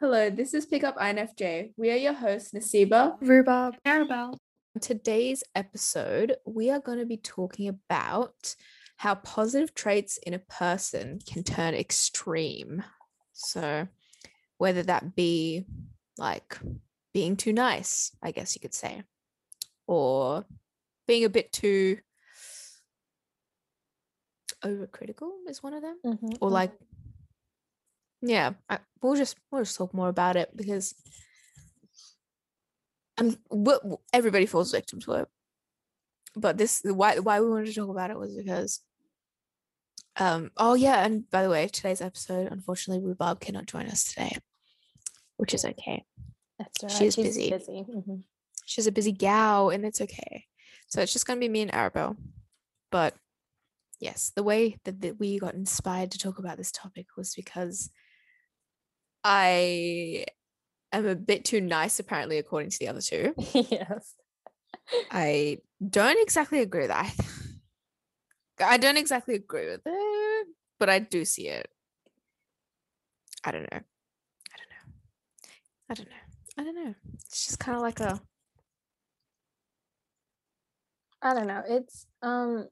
Hello, this is Pickup INFJ. We are your hosts, Nasiba. Rhubarb. Arabelle. On today's episode, we are going to be talking about how positive traits in a person can turn extreme. So, whether that be like being too nice, I guess you could say, or being a bit too overcritical is one of them, Mm-hmm. or like, yeah, I, we'll just we'll just talk more about it because w- w- everybody falls victim to it. But this why why we wanted to talk about it was because um oh yeah and by the way today's episode unfortunately Rhubarb cannot join us today which is okay That's all She's right. busy. Mhm. she's a busy gal and it's okay so it's just gonna be me and Arabelle but yes the way that, that we got inspired to talk about this topic was because I am a bit too nice apparently according to the other two yes. I don't exactly agree with that. I don't exactly agree with it, but I do see it. I don't know. I don't know. I don't know. I don't know. It's just kind of like a I don't know. It's um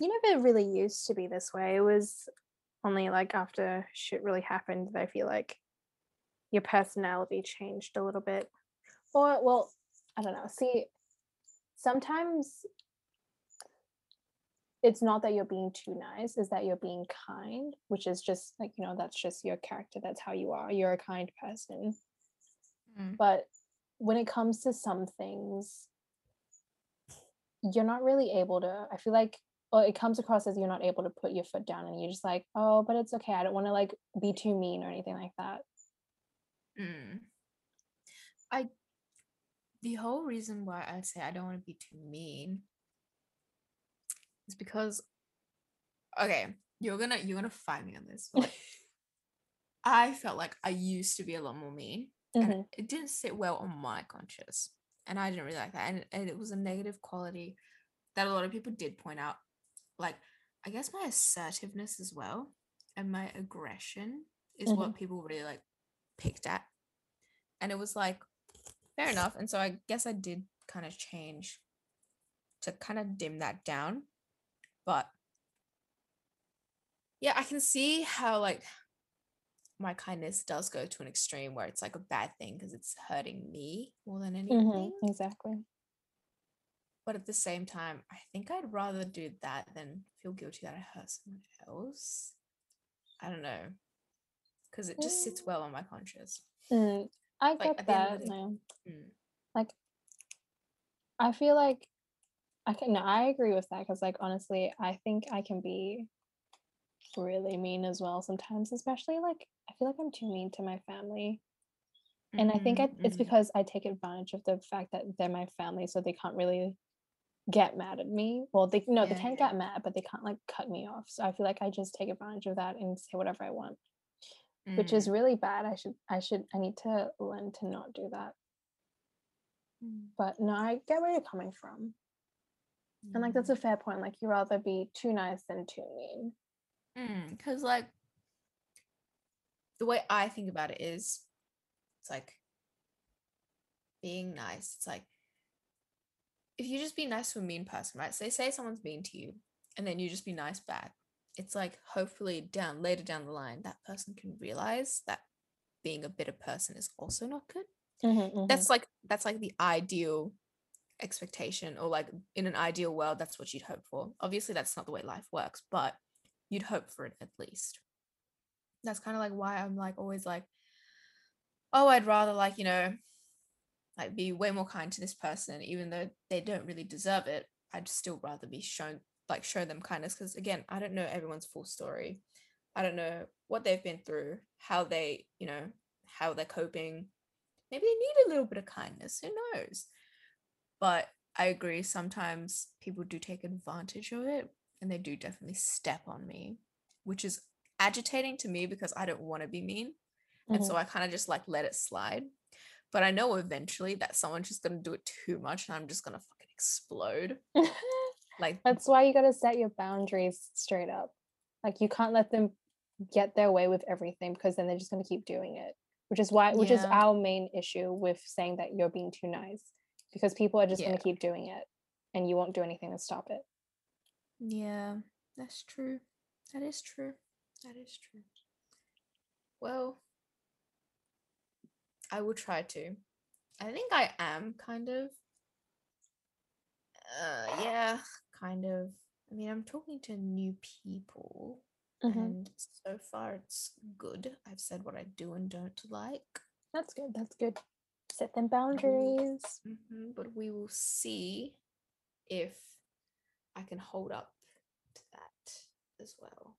you never really used to be this way. It was only like after shit really happened that I feel like your personality changed a little bit. Or well, I don't know. See, sometimes it's not that you're being too nice, is that you're being kind, which is just like, you know, that's just your character. That's how you are. You're a kind person. Mm. but when it comes to some things you're not really able to i feel like well it comes across as you're not able to put your foot down and you're just like oh but it's okay i don't want to like be too mean or anything like that Mm. I the whole reason why I say I don't want to be too mean is because okay, you're gonna you're gonna find me on this. like, I felt like I used to be a lot more mean, and Mhm. it didn't sit well on my conscience, and I didn't really like that, and, and it was a negative quality that a lot of people did point out. Like, I guess my assertiveness as well, and my aggression is what people really like picked at. And it was like, fair enough. And so I guess I did kind of change to kind of dim that down. But yeah, I can see how like my kindness does go to an extreme where it's like a bad thing because it's hurting me more than anything. Mhm, exactly But at the same time, I think I'd rather do that than feel guilty that I hurt someone else. I don't know. Because it just sits well on my conscience. Mm, i Like, get at the end of that the day- no. Mm. like i feel like i can no i agree with that because like honestly i think i can be really mean as well sometimes especially like i feel like i'm too mean to my family and i think I, Mhm, it's mhm. because i take advantage of the fact that they're my family so they can't really get mad at me. Well they no they Yeah, can yeah. get mad but they can't like cut me off. So i feel like i just take advantage of that and say whatever i want which is Mm, really bad. I should i should i need to learn to not do that. Mm, but no i get where you're coming from. And like that's mm. a fair point. Like you rather be too nice than too mean. Because like the way I think about it is it's like being nice. It's like if you just be nice to a mean person, right? So they say someone's mean to you and then you just be nice back. It's like hopefully down later down the line that person can realize that being a bitter person is also not good. Mhm, That's like that's like the ideal expectation or like in an ideal world that's what you'd hope for. Obviously that's not the way life works, but you'd hope for it at least. That's kind of like why I'm like always like oh, I'd rather like, you know, like be way more kind to this person even though they don't really deserve it. I'd still rather be shown like show them kindness because again, I don't know everyone's full story. I don't know what they've been through, how they, you know, how they're coping. Maybe they need a little bit of kindness. Who knows? But I agree. Sometimes people do take advantage of it and they do definitely step on me, which is agitating to me because I don't want to be mean. And so mm-hmm. I kind of just like let it slide. But I know eventually that someone's just going to do it too much and I'm just going to fucking explode. Like, That's why you got to set your boundaries straight up. Like you can't let them get their way with everything because then they're just going to keep doing it which is why which is our main issue with saying that you're being too nice because people are just gonna keep doing it and you won't do anything to stop it Yeah, that's true. That is true. That is true. Well, I will try to. I think I am kind of. Uh, yeah, kind of. I mean, I'm talking to new people, Mhm. and so far it's good. I've said what I do and don't like. that's good that's good set them boundaries hmm but we will see if I can hold up to that as well.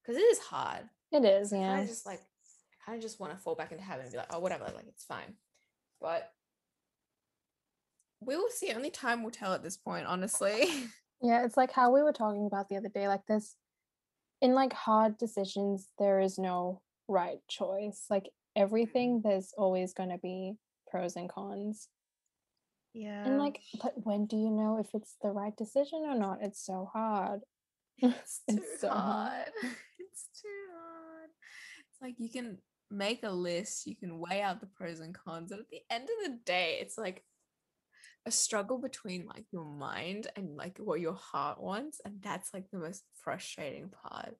Because it is hard. it is yeah of just like, I kind of just want to fall back into habit and be like, oh, whatever, like it's fine. But we will see. Only time will tell at this point, honestly. Yeah, it's like how we were talking about the other day. Like this, in like hard decisions, there is no right choice. Like everything, mm. there's always going to be pros and cons. yeah. And like, but when do you know if it's the right decision or not? It's so hard. it's too so hard. hard. It's too hard. It's like you can make a list, you can weigh out the pros and cons, and at the end of the day, it's like a struggle between like your mind and like what your heart wants, and that's like the most frustrating part.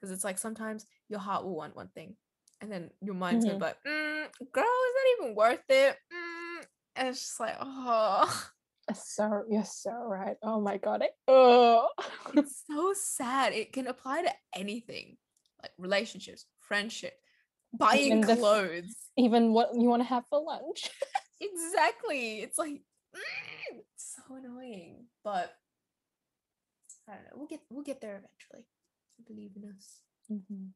Because it's like sometimes your heart will want one thing, and then your mind's gonna be like, mm, "Girl, is that even worth it?" Mm. And it's just like, oh. So you're so right. Oh my god. It, oh. it's so sad. It can apply to anything, like relationships, friendship, buying Even the clothes. Even what you want to have for lunch. exactly. It's like mm, it's so annoying, but I don't know. We'll get we'll get there eventually. I believe in us. Mhm.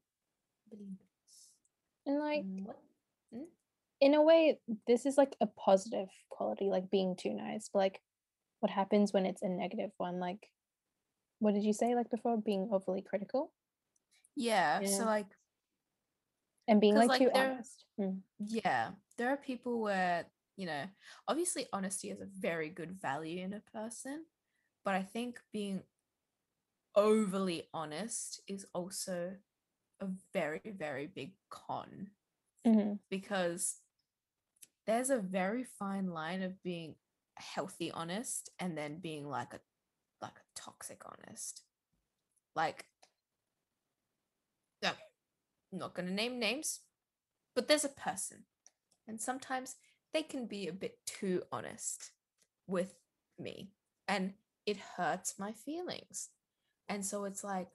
Believe in us. And like, Mm, what? in a way, this is like a positive quality, like being too nice. But like, what happens when it's a negative one? Like, what did you say like before? Being overly critical Yeah, Yeah. So like and being like, like, too there- honest. Mm. yeah, there are people where, you know, obviously honesty is a very good value in a person, but I think being overly honest is also a very, very big con Mhm. because there's a very fine line of being healthy honest and then being like a like a toxic honest. Like I'm not gonna name names, but there's a person. And sometimes they can be a bit too honest with me. And it hurts my feelings. And so it's like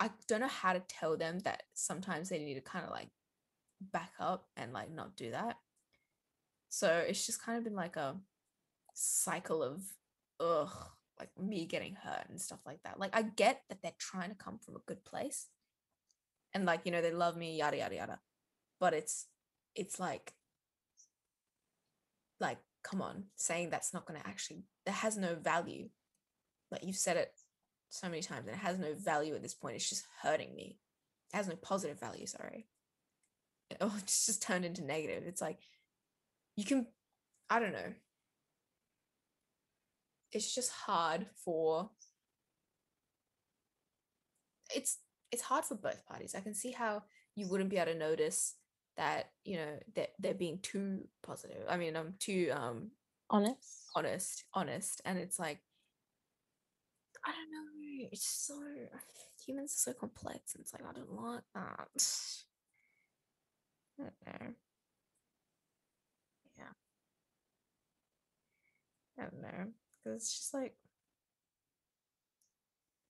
I don't know how to tell them that sometimes they need to kind of like back up and like not do that. So it's just kind of been like a cycle of ugh, like me getting hurt and stuff like that. Like I get that they're trying to come from a good place. And like, you know, they love me, yada yada yada. But it's it's like like, come on, saying that's not gonna actually that has no value. Like you've said it so many times and it has no value at this point. It's just hurting me. It has no positive value, sorry. Oh, it's just turned into negative. It's like you can I don't know. It's just hard for it's it's hard for both parties. I can see how you wouldn't be able to notice that, you know, that they're being too positive. I mean, I'm too um Honest. honest, honest. And it's like, I don't know. It's so humans are so complex. And it's like, I don't like that. I don't know. Yeah. I don't know. Because it's just like,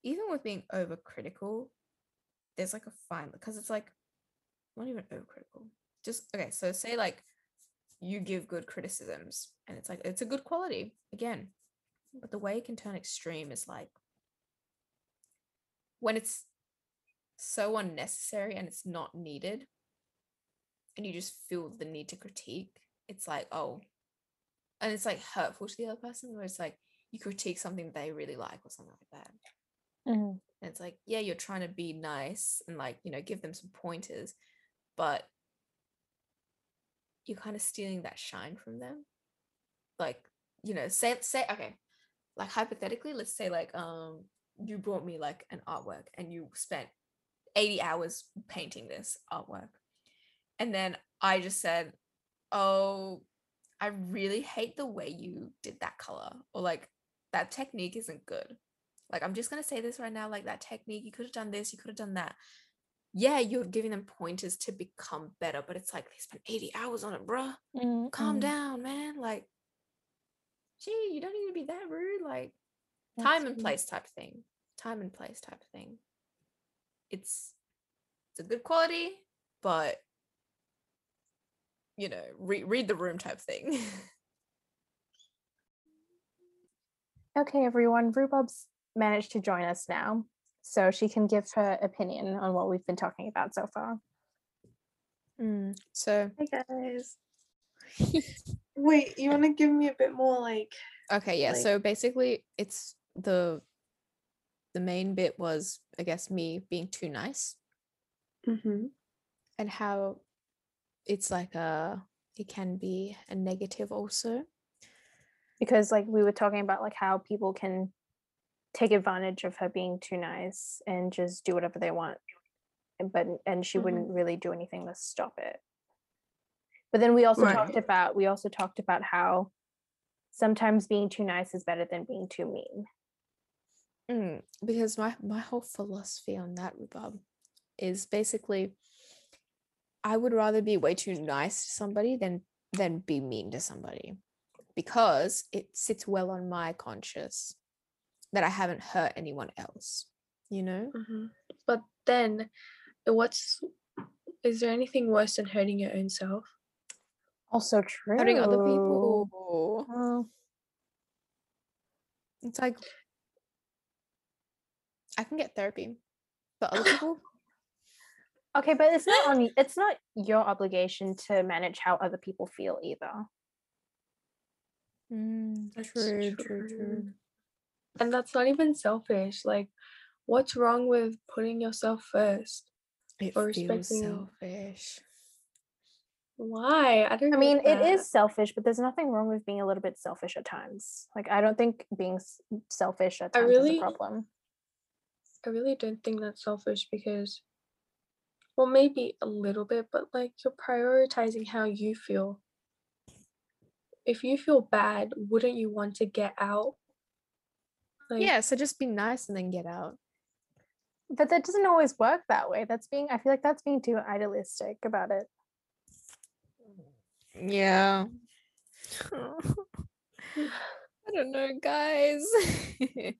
even with being overcritical, there's like a fine, because it's like, not even overcritical. Just, okay, so say like you give good criticisms and it's like it's a good quality again but the way it can turn extreme is like when it's so unnecessary and it's not needed and you just feel the need to critique it's like oh and it's like hurtful to the other person where it's like you critique something they really like or something like that Mhm. And it's like, yeah, you're trying to be nice and like, you know, give them some pointers, but you're kind of stealing that shine from them. Like, you know, say say okay, like hypothetically, let's say like um you brought me like an artwork and you spent 80 hours painting this artwork. And then I just said, Oh, I really hate the way you did that color, or like that technique isn't good. Like, I'm just gonna say this right now, like that technique, you could have done this, you could have done that. Yeah, you're giving them pointers to become better, but it's like they spent 80 hours on it, bruh. Mm, Calm down, man. Like, gee, you don't need to be that rude. Like, that's time and place type of thing. Time and place type of thing. It's it's a good quality, but you know, re- read the room type thing. Okay, everyone. Rhubarb's managed to join us now, so she can give her opinion on what we've been talking about so far. Mm, so Hey guys. Wait, you want to give me a bit more like okay, yeah. Like- so basically, it's the the main bit was, I guess, me being too nice mm-hmm. and how it's like a it can be a negative also. because like we were talking about like how people can take advantage of her being too nice and just do whatever they want but and she Mhm. wouldn't really do anything to stop it but then we also Right. talked about we also talked about how sometimes being too nice is better than being too mean Mm, because my my whole philosophy on that rhubarb is basically I would rather be way too nice to somebody than than be mean to somebody because it sits well on my conscience that I haven't hurt anyone else. You know? Mm-hmm. But then, what's is there anything worse than hurting your own self? also true Hurting other people. Well, It's like I can get therapy, but other people, okay but it's not on y- it's not your obligation to manage how other people feel either Mm, That's true, true, true. And that's not even selfish. Like, what's wrong with putting yourself first? It Or feels respecting- selfish. Why? I don't. I mean, get it is selfish, but there's nothing wrong with being a little bit selfish at times. Like, I don't think being selfish at times is really- a problem. I really don't think that's selfish because, well, maybe a little bit, but like you're prioritizing how you feel. If you feel bad, wouldn't you want to get out? Like, yeah, so just be nice and then get out. But that doesn't always work that way. That's being, I feel like that's being too idealistic about it. Yeah. I don't know, guys.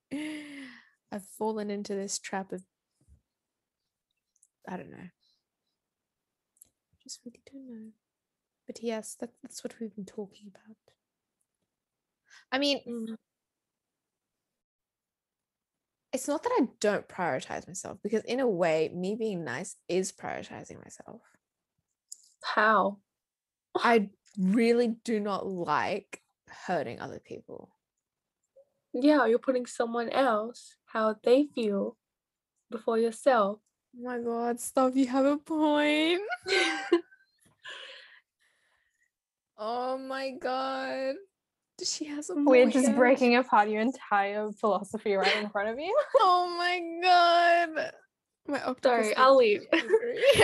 I've fallen into this trap of I don't know. Just really don't know. But yes, that, that's what we've been talking about. I mean, Mm, it's not that I don't prioritize myself because in a way, me being nice is prioritizing myself. How? I really do not like hurting other people. Yeah, you're putting someone else, how they feel, before yourself. Oh my god, stop, you have a point. Oh my god. She has a We're just breaking apart your entire philosophy right in front of you. Oh my god. My octopus Sorry, I'll leave. angry.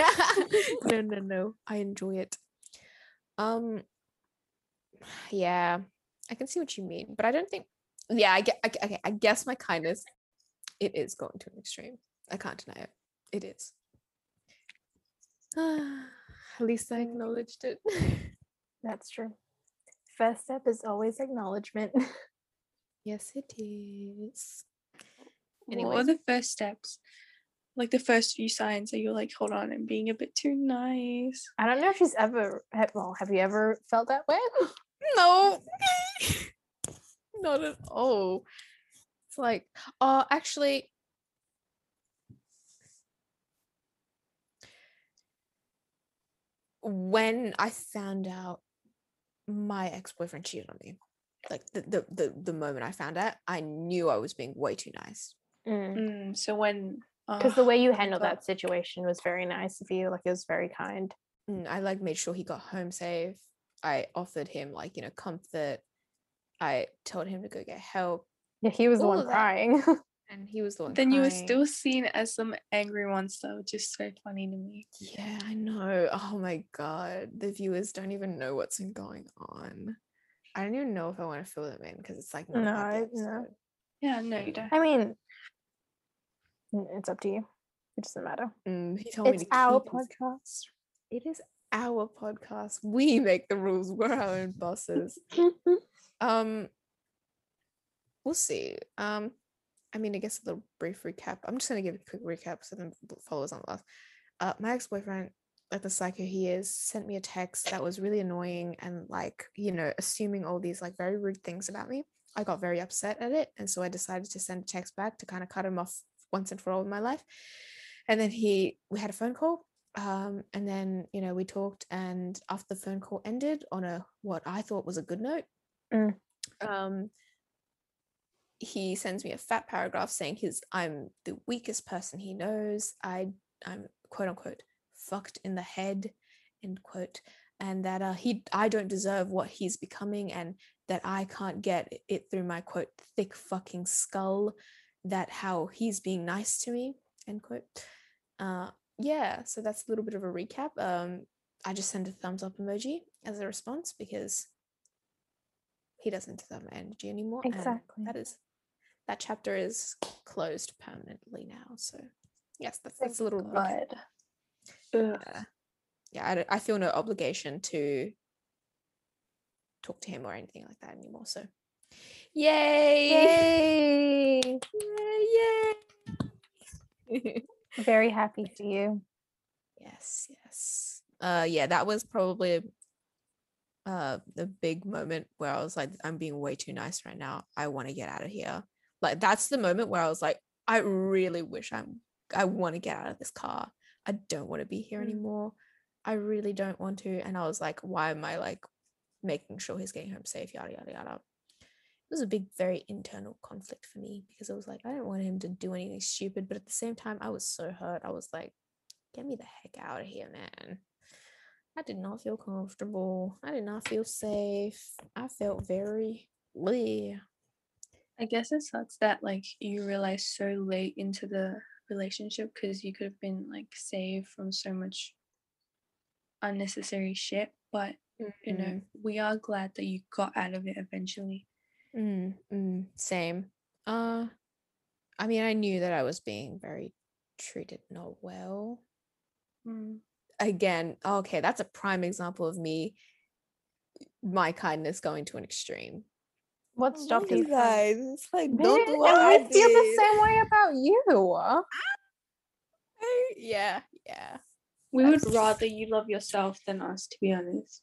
no, no, no. I enjoy it. Um yeah, I can see what you mean, but I don't think yeah, I get okay, I guess my kindness it is going to an extreme. I can't deny it. It is. At least I acknowledged it. That's true. First step is always acknowledgement. yes, it is. What are the first steps? Like the first few signs that you're like, hold on, I'm being a bit too nice. I don't know if she's ever, well, have you ever felt that way? No, not at all. It's like, oh, actually, when I found out my ex boyfriend cheated on me, like the, the the the moment I found out, I knew I was being way too nice. Because Mm, so when Because the way you handled that situation was very nice of you. Like, it was very kind. Mm, I like made sure he got home safe. I offered him like you know comfort. I told him to go get help. Yeah, he was the one crying. and he was the one. Then you were still seen as some angry monster, which is so funny to me. Yeah, I know. Oh my god, the viewers don't even know what's been going on. I don't even know if I want to fill them in because it's like not No, I- no. Yeah, no, you don't. I mean, it's up to you. It doesn't matter. Mm, he told me It's to our keep his- podcast. It is our podcast. We make the rules. We're our own bosses. Um, we'll see. Um, I mean, I guess a little brief recap. I'm just gonna give a quick recap so then the followers on the last. Uh, my ex-boyfriend, like the psycho he is, sent me a text that was really annoying and like, you know, assuming all these like very rude things about me. I got very upset at it, and so I decided to send a text back to kind of cut him off once and for all in my life. And then he, we had a phone call, um, and then you know we talked, and after the phone call ended on a what I thought was a good note, Mm. um, he sends me a fat paragraph saying his I'm the weakest person he knows. I I'm quote unquote fucked in the head, end quote, and that uh, he I don't deserve what he's becoming, and that I can't get it through my quote thick fucking skull. That how he's being nice to me, end quote. Uh, yeah, so that's a little bit of a recap. Um, I just sent a thumbs up emoji as a response because he doesn't deserve my energy anymore. and Exactly. that is that chapter is closed permanently now. So yes, that's that's a little. God. Yeah, yeah I, I feel no obligation to talk to him or anything like that anymore. So yay! Yay! Yay! yay. Very happy for you. yes, yes. Uh yeah, that was probably uh the big moment where I was like, I'm being way too nice right now. I want to get out of here. Like that's the moment where I was like, I really wish I'm I want to get out of this car. I don't want to be here Mm. anymore. I really don't want to. And I was like, why am I like making sure he's getting home safe? Yada yada yada. It was a big, very internal conflict for me because I was like, I don't want him to do anything stupid, but at the same time, I was so hurt. I was like, get me the heck out of here, man. I did not feel comfortable. I did not feel safe. I felt very bleh. I guess it sucks that like you realize so late into the relationship because you could have been like saved from so much unnecessary shit. But you know, we are glad that you got out of it eventually. Mm, mm, same. Uh, I mean, I knew that I was being very treated not well. Mm. Again, okay, that's a prime example of me, my kindness going to an extreme. What Oh, stopped you? guys? It's like don't do what I we feel the same way about you. Ah, hey, Yeah, yeah. We would rather you love yourself than us, to be honest.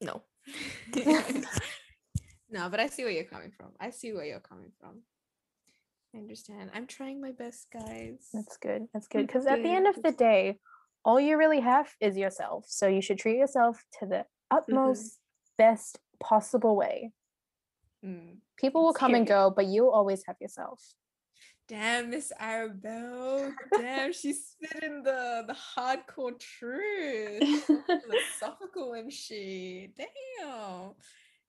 No. no, but I see where you're coming from. I see where you're coming from. I understand. I'm trying my best, guys. That's good. That's good. Because at the end of the day, all you really have is yourself. So you should treat yourself to the mm-hmm. utmost best possible way. Mm. People will come and go, but you always have yourself. Damn, Miss Arabelle. Damn, she's spitting the the hardcore truth. philosophical and shit. Damn.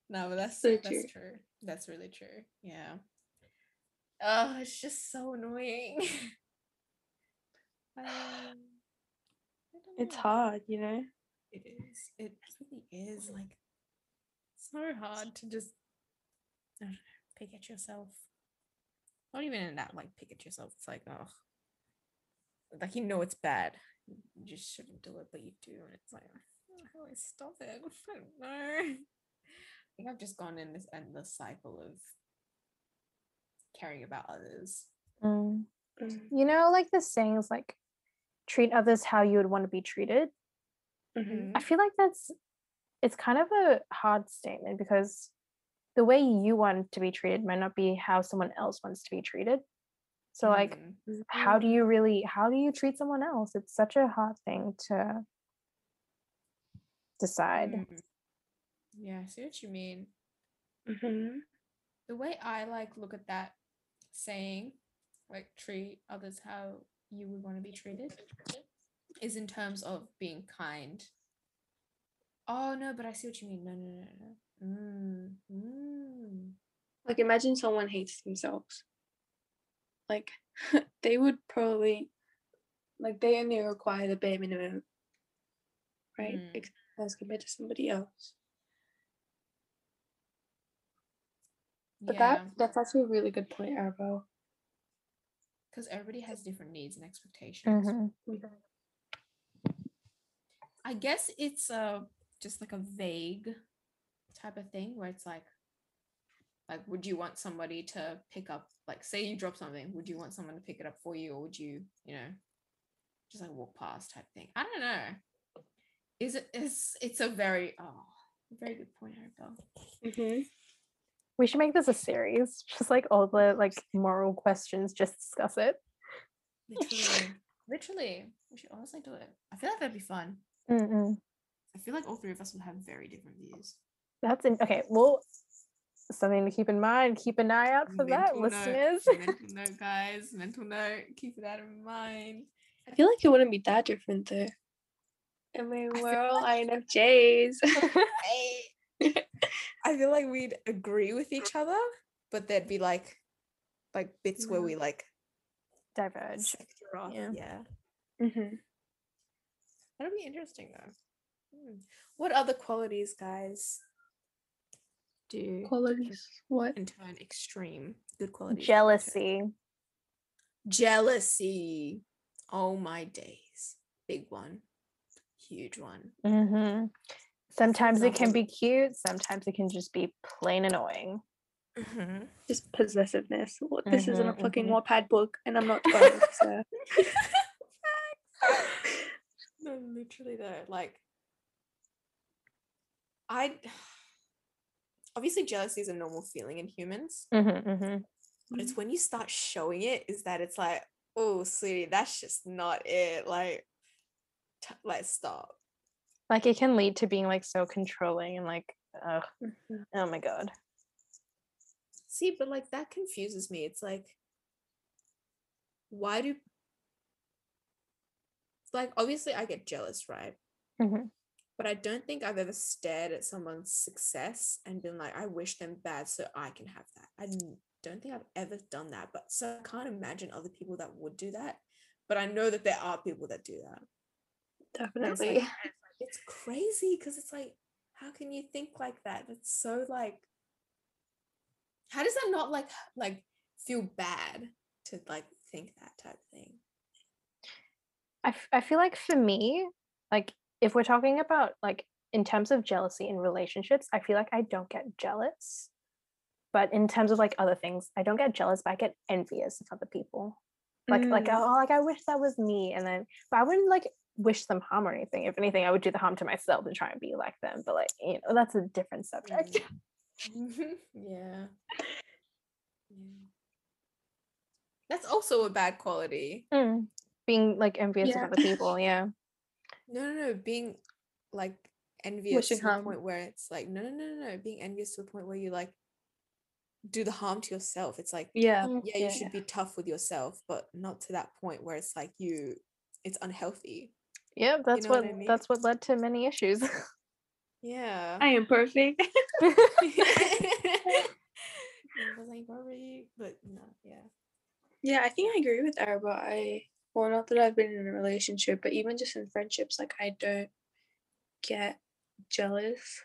No, but that's So that's true. true. That's really true. Yeah. Oh, it's just so annoying. Um, it's hard, you know? It is. It really is. Like, it's so hard to just know, pick at yourself. Not even in that, like, pick at yourself. It's like, oh, like you know it's bad. You just shouldn't do it, but you do, and it's like, "Oh, how do I stop it? I don't know. I think I've just gone in this endless cycle of caring about others. Mm. Mm. You know, like the sayings like treat others how you would want to be treated. Mhm. I feel like that's it's kind of a hard statement because the way you want to be treated might not be how someone else wants to be treated. So like Mhm. how do you really how do you treat someone else? It's such a hard thing to decide. Mm. Yeah, I see what you mean. Mhm. the way I like look at that saying, like treat others how you would want to be treated, is in terms of being kind. Oh no, but I see what you mean. No, no, no, no. Mm, mm. Like imagine someone hates themselves. Like they would probably like they only require the bare minimum, right? Mm. ex- As compared to somebody else. But that that's actually a really good point, Arvo. because everybody has different needs and expectations. Mhm. I guess it's uh just like a vague type of thing where it's like like would you want somebody to pick up like say you drop something would you want someone to pick it up for you or would you you know just like walk past type thing i don't know is it is it's a very oh very good point Arabelle. Mm-hmm. We should make this a series, just like all the like moral questions, just discuss it. literally literally we should honestly do it i feel like that'd be fun Mm-mm. I feel like all three of us would have very different views That's in- okay. Well, something to keep in mind. Keep an eye out for that, note, listeners. mental note guys mental note keep that in mind I feel like it wouldn't be that different though. I mean, we're feel all INFJs. I feel like we'd agree with each other, but there'd be like like bits where we like Diverge. off. Yeah. Yeah. mm-hmm. That'll be interesting though. Hmm. What other qualities, guys, do Qualities. What? can turn extreme? Good qualities. that can turn- Jealousy. Jealousy. Oh my days. Big one. Huge one. hmm Sometimes it can be cute. Sometimes it can just be plain annoying. Mm-hmm. Just possessiveness. What- This isn't a Mhm, fucking mhm. Wattpad book, and I'm not going. so no, literally though, like I obviously jealousy is a normal feeling in humans, hmm hmm but it's when you start showing it is that it's like, oh, sweetie, that's just not it. Like, t- like stop. Like it can lead to being like so controlling and like, ugh, Mhm. oh my god. See, but like that confuses me. It's like, why do like obviously I get jealous, right? Mhm. But I don't think I've ever stared at someone's success and been like, I wish them bad so I can have that. I don't think I've ever done that. But so I can't imagine other people that would do that. But I know that there are people that do that. And it's definitely. like, it's crazy because it's like, how can you think like that? That's so like, how does that not like like feel bad to like think that type of thing? I, f- I feel like for me, like if we're talking about like in terms of jealousy in relationships, I feel like I don't get jealous. But in terms of like other things, I don't get jealous, but I get envious of other people. Like like Mm. oh like I wish that was me. And then but I wouldn't like wish them harm or anything. If anything, I would do the harm to myself and try and be like them. But like, you know, that's a different subject. Mhm. yeah. Yeah. That's also a bad quality. Mm. Being like envious Yeah. of other people, yeah. No, no, no. Being like envious Wishing to the point where it's like, no, no, no, no, no. Being envious to the point where you like do the harm to yourself. It's like, Yeah. Mm, yeah, you should be tough with yourself, but not to that point where it's like you, it's unhealthy. Yeah, that's know what what I mean? that's what led to many issues. Yeah. I am perfect. was like probably, but no, yeah. Yeah, I think I agree with Araba. I well, not that I've been in a relationship, but even just in friendships, like I don't get jealous.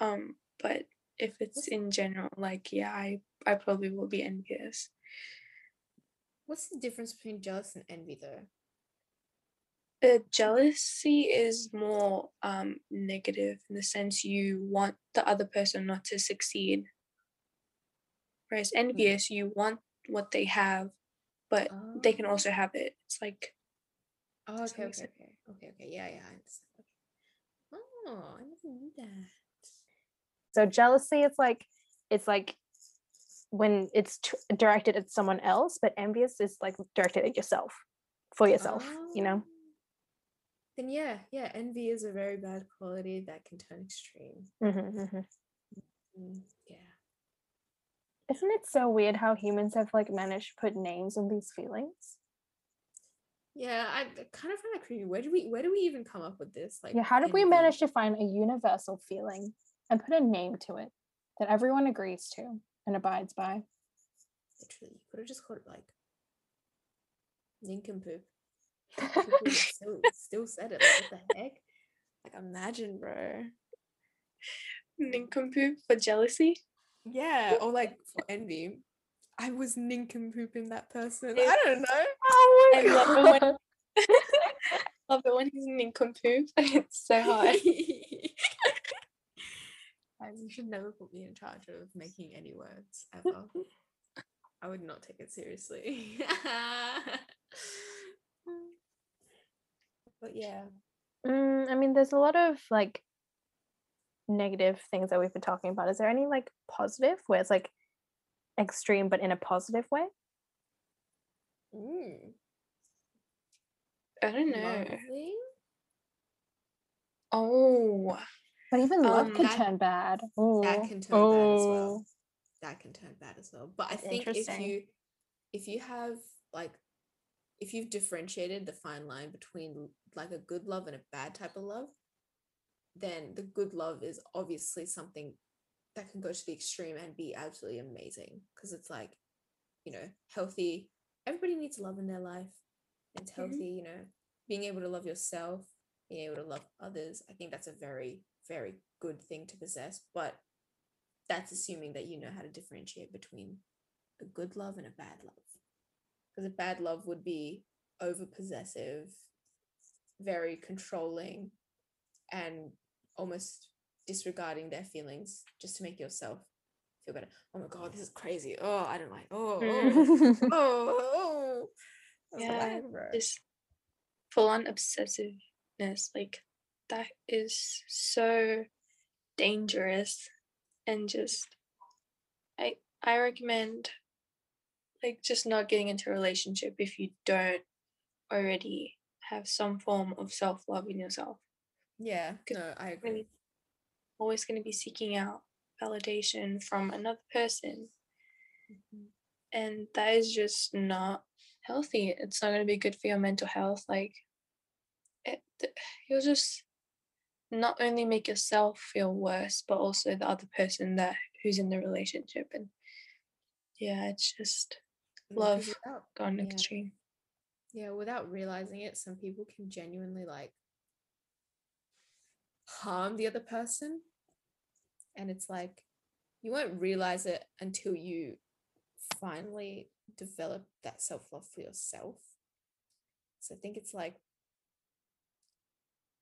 Um, but if it's in general, like yeah, I I probably will be envious. What's the difference between jealous and envy, though? Uh, jealousy is more um negative in the sense you want the other person not to succeed. Whereas envious, you want what they have, but they can Oh. also have it. It's like Oh, okay, okay, sense? okay, okay, okay. Yeah, yeah, I understand. Okay. Oh, I never knew that. so jealousy it's like it's like when it's t- directed at someone else but envious is like directed at yourself for yourself you know Oh. Then yeah, yeah, envy is a very bad quality that can turn extreme. Mhm, mhm. Mm, yeah. Isn't it so weird how humans have like managed to put names on these feelings Yeah, I kind of find that creepy. Where do we where do we even come up with this? Like yeah how did we manage to find a universal feeling and put a name to it that everyone agrees to and abides by. Literally, you could have just called it like nincompoop. Still, still said it. Like, what the heck? Like, imagine, bro. Nincompoop for jealousy. Yeah, or like for envy. I was nincompooping that person. It- I don't know. Oh I love it when love it when he's nincompoop. It's so hard. Guys, you should never put me in charge of making any words ever. I would not take it seriously. but yeah. Mm, I mean, there's a lot of like negative things that we've been talking about. Is there any like positive where it's like extreme but in a positive way? Mm, I don't know. lovely. Oh, But even love Um, could that- turn bad. Oh, That can turn bad as well. That can turn bad as well. But I think if you if you have like if you've differentiated the fine line between like a good love and a bad type of love, then the good love is obviously something that can go to the extreme and be absolutely amazing because it's like, you know, healthy. Everybody needs love in their life. It's healthy, you know, being able to love yourself, being able to love others. I think that's a very, very good thing to possess. But that's assuming that you know how to differentiate between a good love and a bad love. Because a bad love would be over possessive, very controlling, and almost disregarding their feelings just to make yourself feel better. Oh my god, this is crazy. Oh, I don't like. Oh, oh, mm. oh, oh. Yeah, whack, bro. just full on obsessiveness. Like that is so dangerous and just I I recommend like just not getting into a relationship if you don't already have some form of self love in yourself. Yeah, no, I agree. Always going to be seeking out validation from another person Mhm. and that is just not healthy it's not going to be good for your mental health like it, you'll just not only make yourself feel worse but also the other person that who's in the relationship and yeah it's just love without- gone Yeah. extreme yeah without realizing it some people can genuinely like harm the other person. And it's like you won't realize it until you finally develop that self-love for yourself. So i think it's like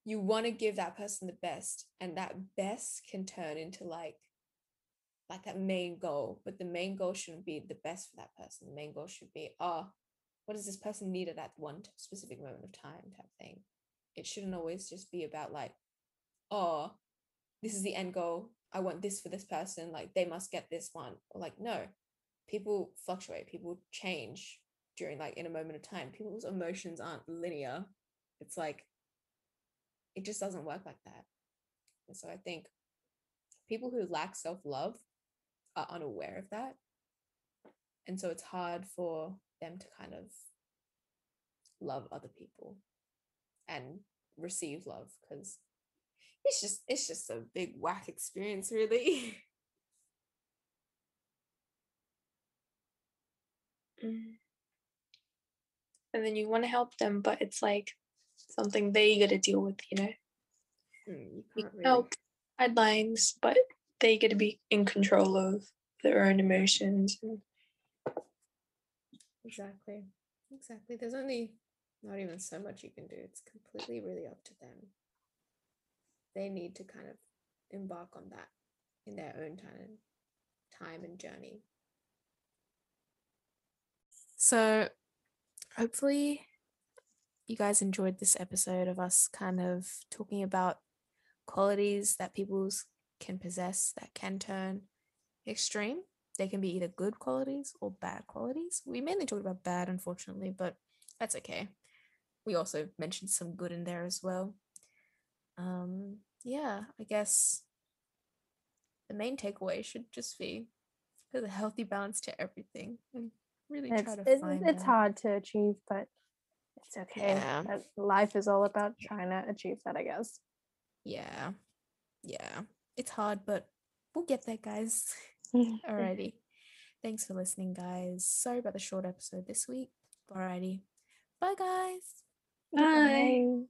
you want to give that person the best and that best can turn into like like that main goal but the main goal shouldn't be the best for that person. The main goal should be oh what does this person need at that one specific moment of time type thing. It shouldn't always just be about like oh this is the end goal. I want this for this person. Like they must get this one. Or like no. People fluctuate. People change during like in a moment of time. People's emotions aren't linear. It's like it just doesn't work like that. And so i think people who lack self-love are unaware of that. And so it's hard for them to kind of love other people and receive love because it's just it's just a big whack experience really. Mm. and then you want to help them but it's like something they got to deal with you know? Mm, you can't really help guidelines but they get to be in control of their own emotions exactly. Exactly. There's only not even so much you can do. It's completely really up to them they need to kind of embark on that in their own time time and journey so hopefully you guys enjoyed this episode of us kind of talking about qualities that people's can possess that can turn extreme they can be either good qualities or bad qualities. We mainly talked about bad, unfortunately, but that's okay. We also mentioned some good in there as well. Um, yeah, I guess the main takeaway should just be there's a healthy balance to everything and really it's try to it's, find it's that. hard to achieve, but it's okay. Yeah. Life is all about trying to achieve that, I guess. Yeah, yeah, it's hard, but we'll get there, guys. Alrighty. Thanks for listening, guys. Sorry about the short episode this week. Alrighty. Bye, guys. Bye.